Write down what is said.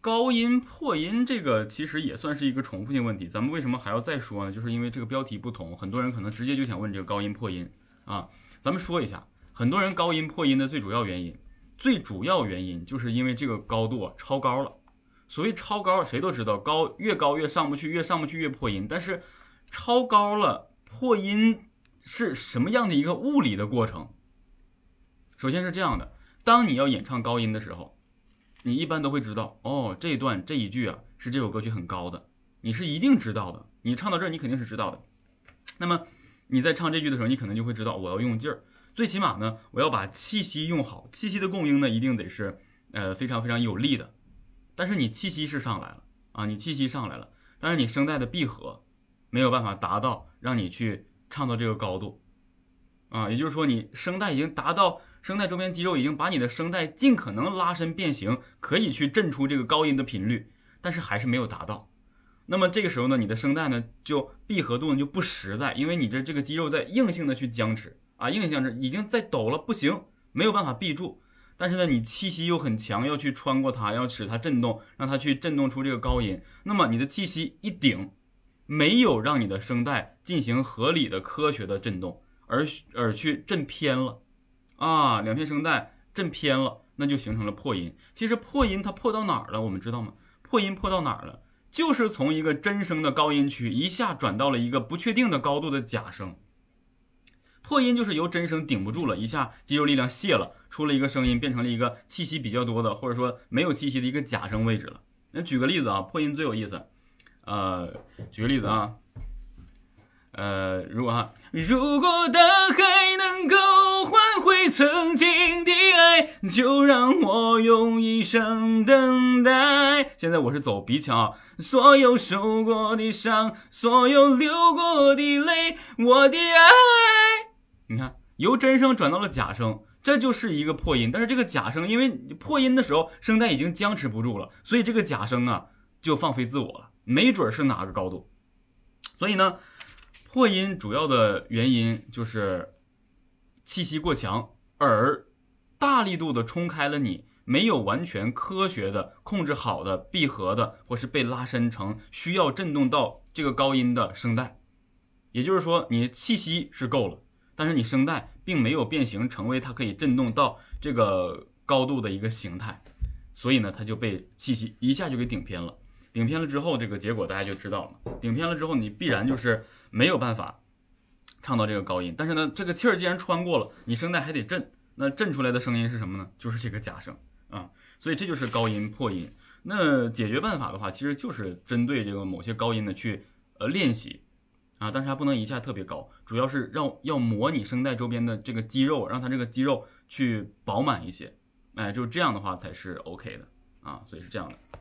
高音破音这个其实也算是一个重复性问题，咱们为什么还要再说呢？就是因为这个标题不同，很多人可能直接就想问这个高音破音啊。咱们说一下，很多人高音破音的最主要原因，最主要原因就是因为这个高度啊超高了。所谓超高，谁都知道，高越高越上不去，越上不去越破音。但是超高了破音是什么样的一个物理的过程？首先是这样的，当你要演唱高音的时候，你一般都会知道，哦，这一段这一句啊是这首歌曲很高的，你是一定知道的。你唱到这儿，你肯定是知道的。那么你在唱这句的时候，你可能就会知道，我要用劲儿，最起码呢，我要把气息用好，气息的供应呢，一定得是呃非常非常有力的。但是你气息是上来了啊，你气息上来了，但是你声带的闭合没有办法达到让你去唱到这个高度啊，也就是说你声带已经达到。声带周边肌肉已经把你的声带尽可能拉伸变形，可以去震出这个高音的频率，但是还是没有达到。那么这个时候呢，你的声带呢就闭合度呢就不实在，因为你的这个肌肉在硬性的去僵持啊，硬性僵持已经在抖了，不行，没有办法闭住。但是呢，你气息又很强，要去穿过它，要使它震动，让它去震动出这个高音。那么你的气息一顶，没有让你的声带进行合理的、科学的震动，而而去震偏了。啊，两片声带震偏了，那就形成了破音。其实破音它破到哪儿了？我们知道吗？破音破到哪儿了？就是从一个真声的高音区一下转到了一个不确定的高度的假声。破音就是由真声顶不住了，一下肌肉力量泄了，出了一个声音，变成了一个气息比较多的，或者说没有气息的一个假声位置了。那举个例子啊，破音最有意思。呃，举个例子啊。呃，如果哈，如果大海能曾经的爱，就让我用一生等待。现在我是走鼻腔啊，所有受过的伤，所有流过的泪，我的爱。你看，由真声转到了假声，这就是一个破音。但是这个假声，因为破音的时候声带已经僵持不住了，所以这个假声啊就放飞自我了，没准是哪个高度。所以呢。破音主要的原因就是气息过强，而大力度的冲开了你没有完全科学的控制好的闭合的，或是被拉伸成需要震动到这个高音的声带。也就是说，你气息是够了，但是你声带并没有变形成为它可以震动到这个高度的一个形态，所以呢，它就被气息一下就给顶偏了。顶偏了之后，这个结果大家就知道了。顶偏了之后，你必然就是。没有办法唱到这个高音，但是呢，这个气儿既然穿过了，你声带还得震，那震出来的声音是什么呢？就是这个假声啊，所以这就是高音破音。那解决办法的话，其实就是针对这个某些高音的去呃练习啊，但是还不能一下特别高，主要是让要模拟声带周边的这个肌肉，让它这个肌肉去饱满一些，哎，就这样的话才是 OK 的啊，所以是这样的。